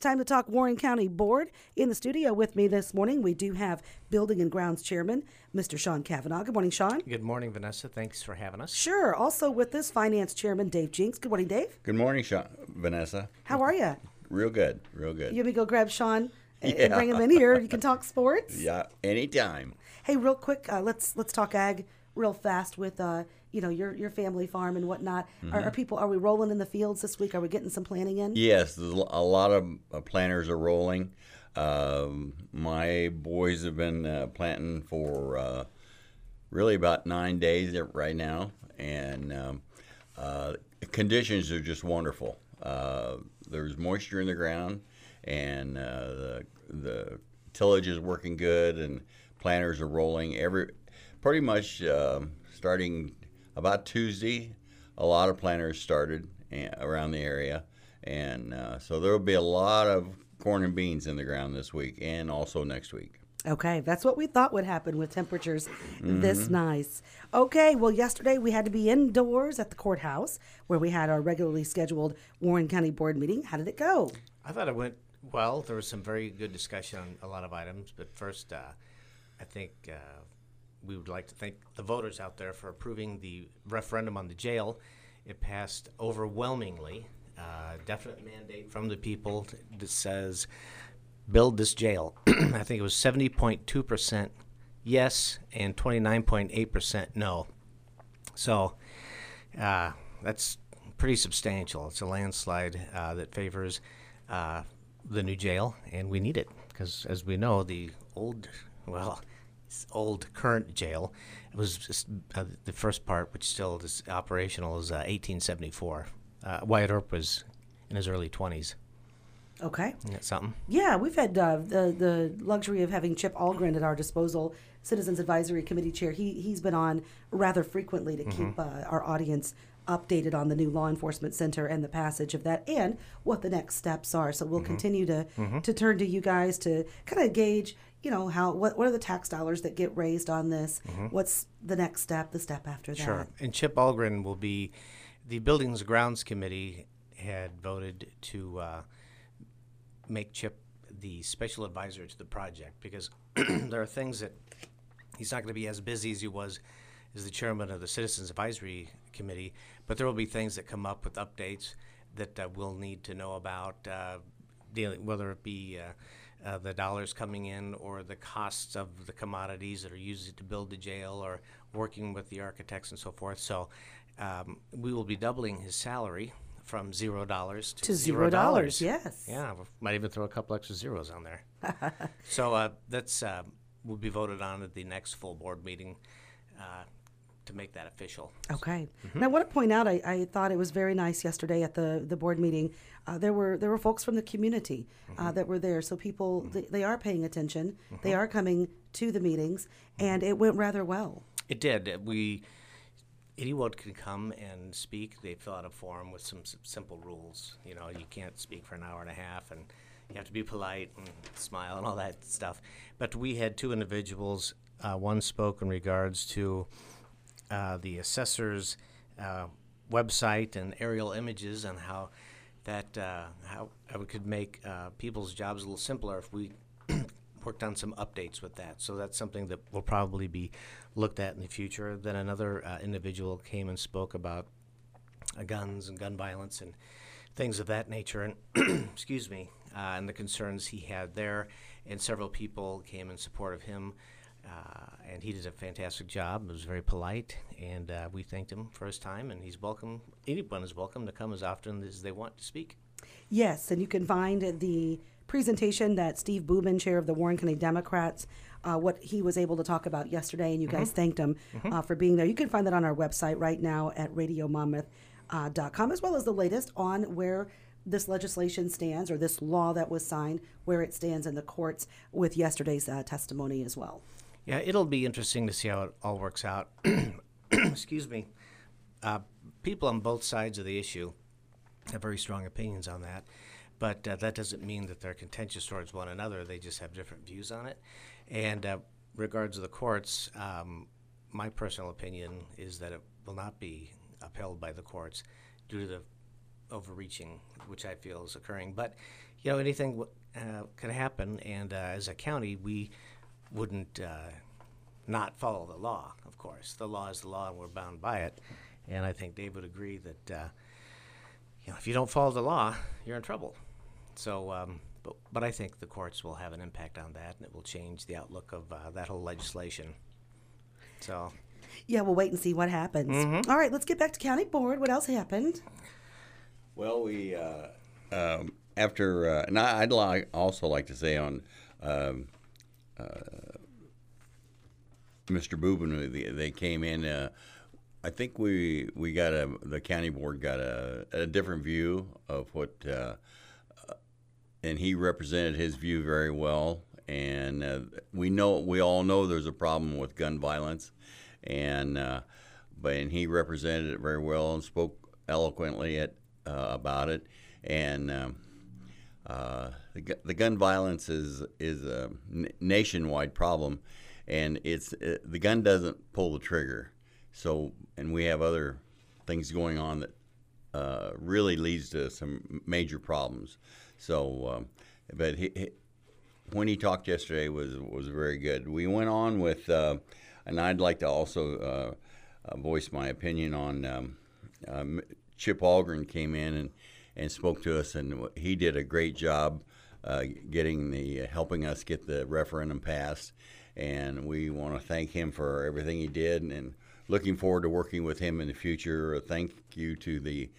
Time to talk Warren County Board. In the studio with me this morning, we do have Building and Grounds Chairman, Mr. Sean Cavanaugh. Good morning, Sean. Good morning, Vanessa. Thanks for having us. Sure. Also with us, Finance Chairman Dave Jenks. Good morning, Dave. Good morning, Sean, Vanessa. How are you? Real good, real good. You want me to go grab Sean and and Yeah. bring him in here? You can talk sports. Yeah, anytime. Hey, real quick, uh, let's let's talk ag real fast with uh, you know your your family farm and whatnot. Are, are people are we rolling in the fields this week? Are we getting some planting in? Yes, a lot of uh, planters are rolling. Um, my boys have been uh, planting for uh, really about nine days right now, and um, uh, conditions are just wonderful. Uh, there's moisture in the ground, and uh, the the tillage is working good, and planters are rolling. Every pretty much um starting about Tuesday, a lot of planters started uh, around the area, and uh, so there will be a lot of corn and beans in the ground this week, and also next week. Okay, that's what we thought would happen with temperatures this nice. Okay, well, yesterday we had to be indoors at the courthouse where we had our regularly scheduled Warren County Board meeting. How did it go? I thought it went well. There was some very good discussion on a lot of items, but first, uh, I think uh, we would like to thank the voters out there for approving the referendum on the jail. It passed overwhelmingly. Uh, definite mandate from the people that says build this jail. I think it was 70.2% yes and 29.8% no. So uh, that's pretty substantial. It's a landslide uh, that favors uh, the new jail, and we need it because, as we know, the old, well, old current jail It was just, uh, the first part, which still is operational, is uh, 1874. Uh, Wyatt Earp was in his early 20s. Okay. Isn't that something? Yeah, we've had uh, the the luxury of having Chip Algren at our disposal, Citizens Advisory Committee Chair. He he's been on rather frequently to keep uh, our audience updated on the new law enforcement center and the passage of that and what the next steps are. So we'll mm-hmm. continue to mm-hmm. to turn to you guys to kind of gauge, you know, how what what are the tax dollars that get raised on this? Mm-hmm. What's the next step? The step after that? Sure. And Chip Algren will be, the Buildings Grounds Committee had voted to uh, make Chip the special advisor to the project because there are things that he's not going to be as busy as he was as the chairman of the Citizens Advisory Committee, but there will be things that come up with updates that uh, we'll need to know about, uh, dealing, whether it be uh, uh, the dollars coming in or the costs of the commodities that are used to build the jail or working with the architects and so forth. So um, we will be doubling his salary from zero dollars to, To zero dollars, yes. Yeah, we might even throw a couple extra zeros on there. so uh, that's uh, will be voted on at the next full board meeting uh, to make that official. Okay. Mm-hmm. Now, I want to point out, I, I thought it was very nice yesterday at the, the board meeting. Uh, there were there were folks from the community Mm-hmm. uh, that were there, so people they, they are paying attention. They are coming to the meetings, and it went rather well. It did. We anyone can come and speak. They fill out a form with some s- simple rules. You know, you can't speak for an hour and a half, and you have to be polite and smile and all that stuff. But we had two individuals. Uh, one spoke in regards to the assessor's uh, website and aerial images and how that uh, how we could make uh, people's jobs a little simpler if we worked on some updates with that. So that's something that will probably be looked at in the future. Then another uh, individual came and spoke about uh, guns and gun violence and things of that nature, and excuse me, uh, and the concerns he had there. And several people came in support of him, uh, and he did a fantastic job. It was very polite, and uh, we thanked him for his time. And he's welcome. Anyone is welcome to come as often as they want to speak. Yes, and you can find the presentation that Steve Buban, chair of the Warren County Democrats, uh, what he was able to talk about yesterday, and you guys thanked him uh, for being there. You can find that on our website right now at radiomonmouth.com, as well as the latest on where this legislation stands or this law that was signed, where it stands in the courts with yesterday's uh, testimony as well. Yeah, it'll be interesting to see how it all works out. Excuse me. Uh, people on both sides of the issue have very strong opinions on that, but uh, that doesn't mean that they're contentious towards one another. They just have different views on it. And uh, regards to the courts, um, my personal opinion is that it will not be upheld by the courts due to the overreaching, which I feel is occurring. But you know, anything uh, could happen, and uh, as a county, we wouldn't uh, not follow the law. Of course, the law is the law, and we're bound by it. And I think Dave would agree that uh, you know, if you don't follow the law, you're in trouble. So, um, but, but I think the courts will have an impact on that, and it will change the outlook of uh, that whole legislation. So, Yeah, we'll wait and see what happens. Mm-hmm. All right, let's get back to county board. What else happened? Well, we uh, um, after, uh, and I, I'd like also like to say on um, Mr. Buban, they, they came in. Uh, I think we we got a the county board got a, a different view of what, uh, and he represented his view very well. And uh, we know we all know there's a problem with gun violence, and uh, but and he represented it very well and spoke eloquently at uh, about it. And um, uh, the, gun violence is is a n- nationwide problem, and it's uh the gun doesn't pull the trigger. So, and we have other things going on that uh, really leads to some major problems. So, um, but he, he, when he talked yesterday was was very good. We went on with, uh, and I'd like to also uh, voice my opinion on um, um, Chip Algren came in and, and spoke to us, and he did a great job uh, getting the helping us get the referendum passed, and we want to thank him for everything he did, and looking forward to working with him in the future. Thank you to the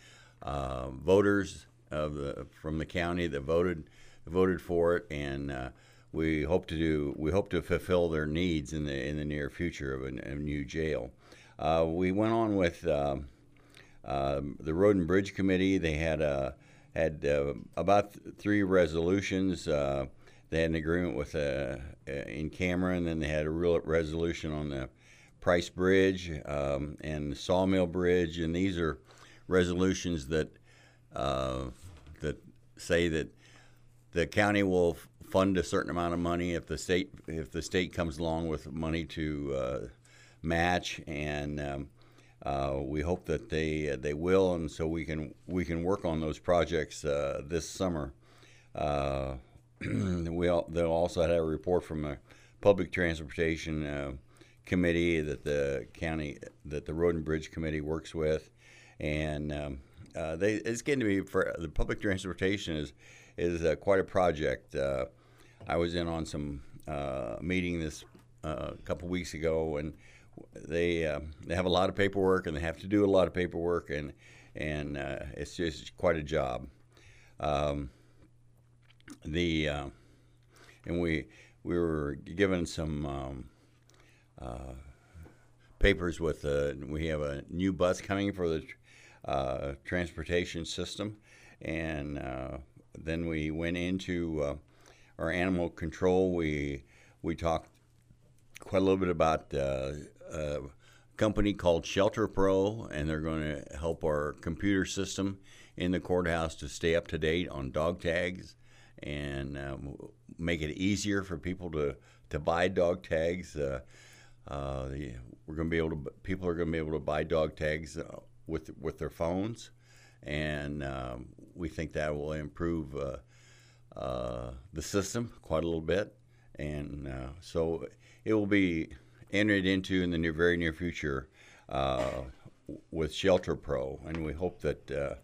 uh, voters of the from the county that voted voted for it, and uh, we hope to do we hope to fulfill their needs in the in the near future of a, a new jail. Uh, we went on with um, um, the Road and Bridge Committee. They had uh, had uh, about th- three resolutions. Uh, they had an agreement with uh, in Cameron, and they had a real resolution on the Price Bridge um, and Sawmill Bridge, and these are resolutions that that say that the county will fund a certain amount of money if the state if the state comes along with money to match, and um, uh, we hope that they they will, and so we can we can work on those projects uh, this summer. Uh, we al- they also have a report from a public transportation uh, committee that the county that the road and bridge committee works with, and um, uh, they it's getting to be for the public transportation is is uh, quite a project. Uh, I was in on some uh, meeting this uh, a couple weeks ago, and they uh, they have a lot of paperwork, and they have to do a lot of paperwork, and and uh, it's just quite a job. Um, the uh, and we we were given some um, uh, papers with uh, we have a new bus coming for the uh, transportation system, and uh, then we went into uh, our animal control. We we talked quite a little bit about uh, a company called Shelter Pro, and they're going to help our computer system in the courthouse to stay up to date on dog tags and um, make it easier for people to, to buy dog tags. Uh, uh, we're going to be able to people are going to be able to buy dog tags uh, with with their phones, and um, we think that will improve uh, uh, the system quite a little bit, and so it will be entered into in the near, very near future uh, with Shelter Pro, and we hope that uh,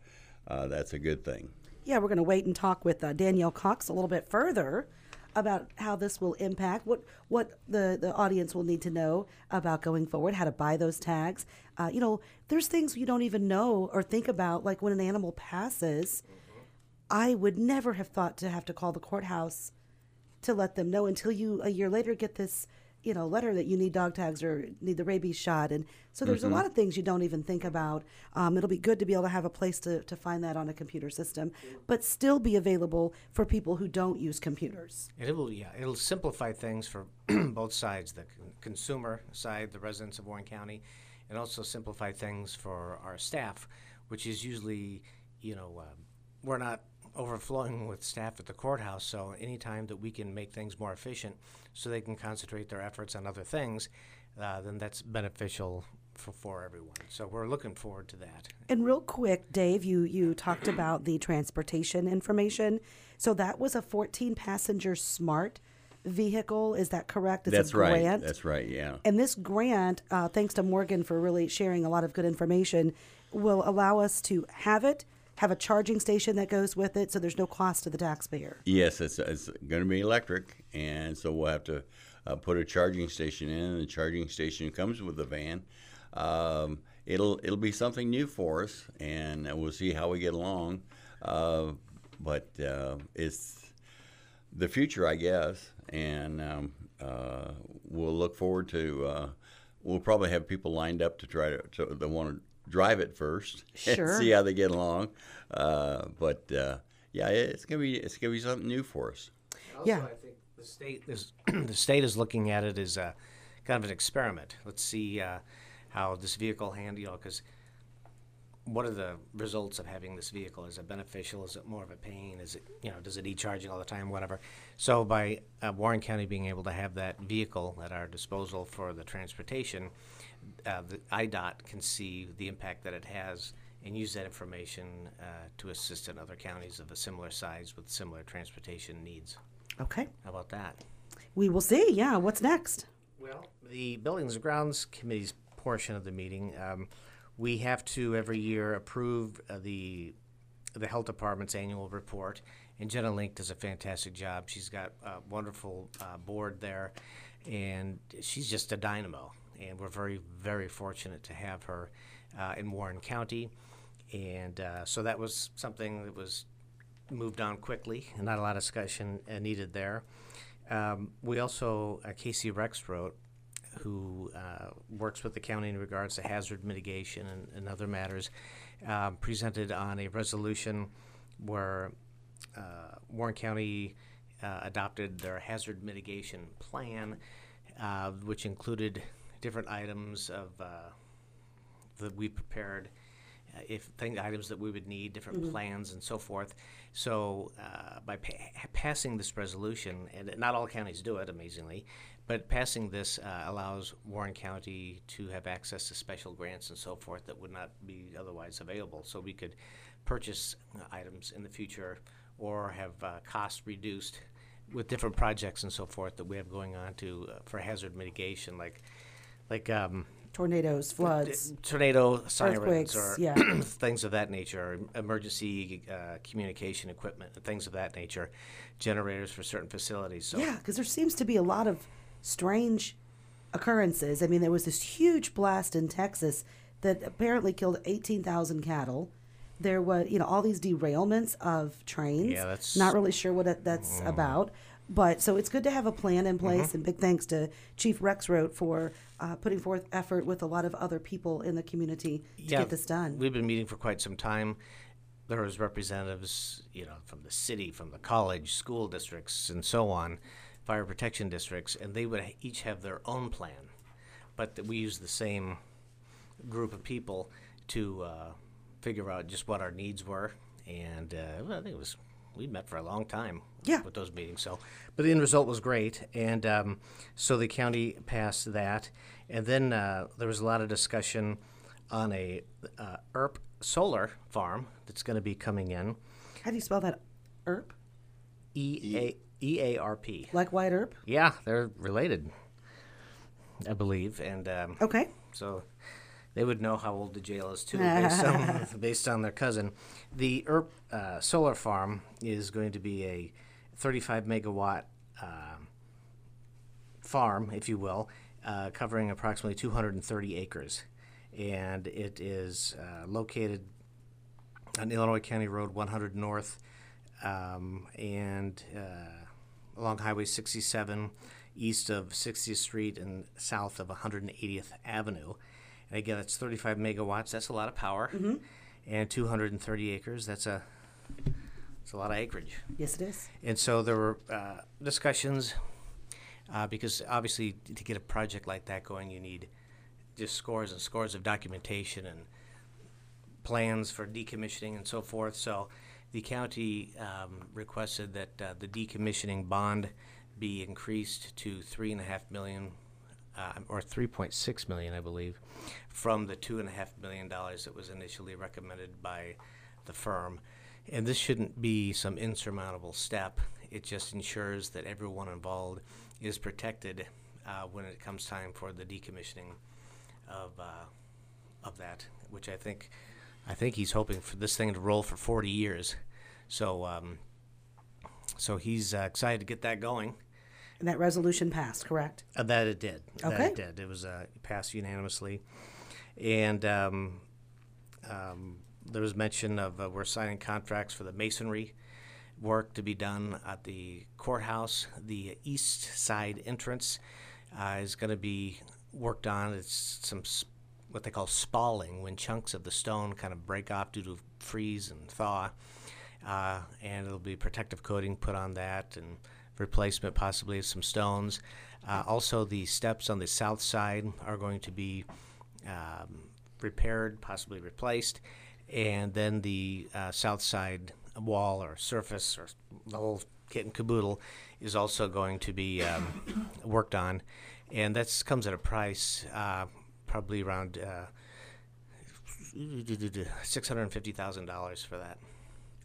uh, that's a good thing. Yeah, we're going to wait and talk with uh, Danielle Cox a little bit further about how this will impact what what the the audience will need to know about going forward, how to buy those tags. Uh, you know, there's things you don't even know or think about, like when an animal passes. I would never have thought to have to call the courthouse to let them know until you a year later get this you know letter that you need dog tags or need the rabies shot. And so there's a lot of things you don't even think about. Um, it'll be good to be able to have a place to, to find that on a computer system but still be available for people who don't use computers. It will, yeah, it'll simplify things for both sides, the con- consumer side, the residents of Warren County, and also simplify things for our staff, which is usually, you know, um, we're not overflowing with staff at the courthouse, so anytime that we can make things more efficient so they can concentrate their efforts on other things, uh, then that's beneficial for, for everyone. So we're looking forward to that. And real quick, Dave, you you talked about the transportation information. So that was a 14 passenger smart vehicle. Is that correct? It's That's a right. grant. That's right. Yeah. And this grant, uh, thanks to Morgan for really sharing a lot of good information, will allow us to have it, have a charging station that goes with it, so there's no cost to the taxpayer. Yes, it's, it's going to be electric, and so we'll have to uh, put a charging station in. The charging station comes with the van. Um, it'll it'll be something new for us, and we'll see how we get along. Uh, but uh, it's the future, I guess, and um, uh, we'll look forward to. Uh, we'll probably have people lined up to try to, to they want to drive it first Sure. and see how they get along. Uh, but uh, yeah, it's gonna be it's gonna be something new for us. Also, Yeah. I think the state is the state is looking at it as a kind of an experiment. Let's see uh, how this vehicle handle, you know, because what are the results of having this vehicle? Is it beneficial? Is it more of a pain? Is it, you know, does it need charging all the time? Whatever. So by uh, Warren County being able to have that vehicle at our disposal for the transportation, uh, the IDOT can see the impact that it has and use that information uh, to assist in other counties of a similar size with similar transportation needs. Okay. How about that? We will see. Yeah. What's next? Well, the Buildings and Grounds Committee's portion of the meeting, um, we have to every year approve uh, the the health department's annual report, and Jenna Link does a fantastic job. She's got a wonderful uh, board there, and she's just a dynamo. And we're very, very fortunate to have her uh, in Warren County. And uh, so that was something that was moved on quickly, and not a lot of discussion uh, needed there. Um, we also, uh, Casey Rexroth, who uh, works with the county in regards to hazard mitigation and, and other matters, um, presented on a resolution where Warren County adopted their hazard mitigation plan, uh, which included different items of uh, that we prepared uh, if thing, items that we would need, different plans and so forth. So uh, by pa- passing this resolution, and not all counties do it, amazingly, but passing this uh, allows Warren County to have access to special grants and so forth that would not be otherwise available. So we could purchase uh, items in the future or have uh, costs reduced with different projects and so forth that we have going on to uh, for hazard mitigation, like like um, Tornadoes, floods. tornado sirens or yeah. things of that nature, emergency uh, communication equipment, and things of that nature, generators for certain facilities. So Yeah, because there seems to be a lot of strange occurrences. I mean, there was this huge blast in Texas that apparently killed 18,000 cattle. There was, you know, all these derailments of trains. Yeah, that's- not really sure what that's about. But so it's good to have a plan in place, Mm-hmm. and big thanks to Chief Rexroth for uh, putting forth effort with a lot of other people in the community to get this done. We've been meeting for quite some time. There was representatives, you know, from the city, from the college, school districts, and so on, fire protection districts, and they would each have their own plan, but we use the same group of people to uh, figure out just what our needs were. And uh, well, I think it was we met for a long time Yeah. with those meetings. So, but the end result was great, and um, so the county passed that, and then uh, there was a lot of discussion on a uh, Earp solar farm that's going to be coming in. How do you spell that? Earp? E A E A R P. Like Wyatt Earp? Yeah, they're related, I believe, and um, Okay. so they would know how old the jail is too, based on, based on their cousin. The Earp uh, solar farm is going to be a 35 megawatt um farm, if you will, uh, covering approximately 230 acres, and it is uh, located on Illinois County Road 100 North um, and uh, along Highway 67, east of 60th Street and south of 180th Avenue. And again, it's 35 megawatts. That's a lot of power. And 230 acres. That's a that's a lot of acreage. Yes, it is. And so there were uh, discussions uh, because obviously to get a project like that going, you need just scores and scores of documentation and plans for decommissioning and so forth. So the county um, requested that uh, the decommissioning bond be increased to three and a half million uh, or 3.6 million, I believe, from the two and a half million dollars that was initially recommended by the firm. And this shouldn't be some insurmountable step. It just ensures that everyone involved is protected uh, when it comes time for the decommissioning of uh, of that, which I think I think he's hoping for this thing to roll for 40 years. So um, so he's uh, excited to get that going. And that resolution passed, correct? Uh, that it did. Okay. That it did. It was uh, passed unanimously, and um, um, there was mention of uh, we're signing contracts for the masonry work to be done at the courthouse. The east side entrance uh, is going to be worked on. It's some what they call spalling, when chunks of the stone kind of break off due to freeze and thaw, uh, and it'll be protective coating put on that and replacement possibly of some stones. Uh, also, the steps on the south side are going to be um, repaired, possibly replaced, and then the uh, south side wall or surface or the whole kit and caboodle is also going to be um, worked on, and that comes at a price uh, probably around uh, six hundred and fifty thousand dollars for that.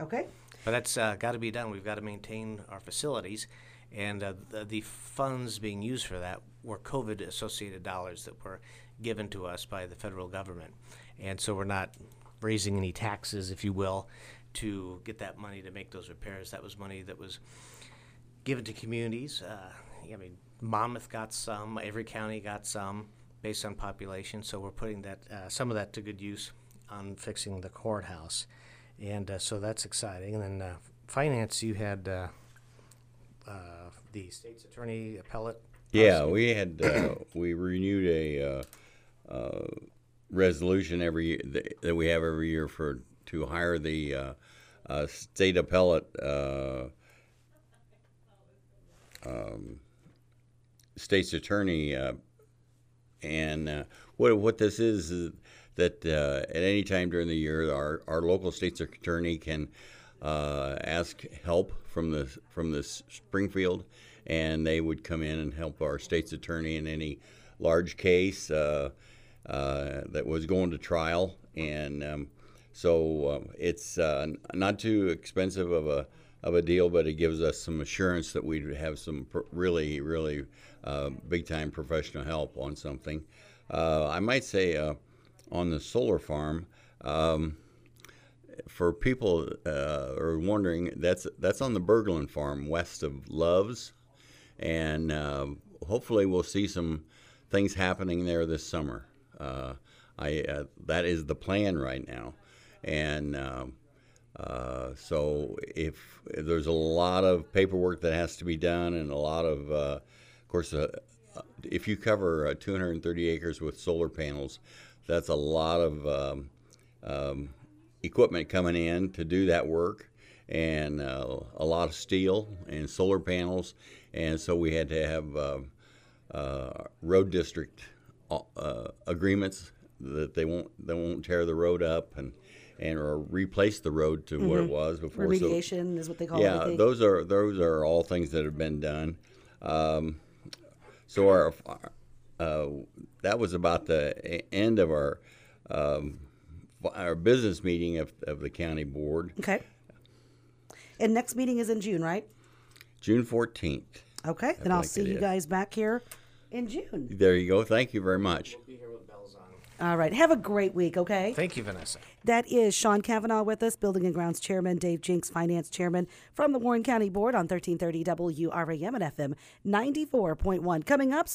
Okay. But that's uh, got to be done. We've got to maintain our facilities, and uh, the, the funds being used for that were COVID-associated dollars that were given to us by the federal government, and so we're not raising any taxes, if you will, to get that money to make those repairs. That was money that was given to communities. Uh, I mean, Monmouth got some, every county got some based on population. So we're putting that uh, some of that to good use on fixing the courthouse, and uh, so that's exciting. And then uh, finance, you had uh, uh, the state's attorney appellate. Yeah, we had uh, we renewed a uh, uh, resolution every that, we have every year for to hire the uh, uh, state appellate uh, um, state's attorney, uh, and uh, what what this is is that uh, at any time during the year, our our local state's attorney can ask help from the from the Springfield, and they would come in and help our state's attorney in any large case that was going to trial, and um, so um, it's uh, not too expensive of a of a deal, but it gives us some assurance that we have some pr- really really uh, big time professional help on something. Uh, I might say uh, on the solar farm. Um, for people uh, are wondering, that's that's on the Berglund farm west of Loves, and uh, hopefully we'll see some things happening there this summer. Uh, I uh, that is the plan right now, and um uh, so if, there's a lot of paperwork that has to be done, and a lot of, uh, of course, uh, if you cover uh, 230 acres with solar panels, that's a lot of um, um, equipment coming in to do that work, and uh, a lot of steel and solar panels, and so we had to have uh, uh, road district uh, agreements that they won't they won't tear the road up and and or replace the road to what it was before. So- is what they call it. Yeah, those are those are all things that have been done. Um, so our uh, that was about the end of our um, our business meeting of, of the county board, Okay. And next meeting is in June, right? June fourteenth. Okay. Then I'll see you guys back here in June. There you go. Thank you very much. Be here with bells on. All right. Have a great week, okay? Thank you, Vanessa. That is Sean Cavanaugh with us, Building and Grounds Chairman, Dave Jenks, Finance Chairman from the Warren County Board on 1330 WRAM and FM 94.1. Coming up,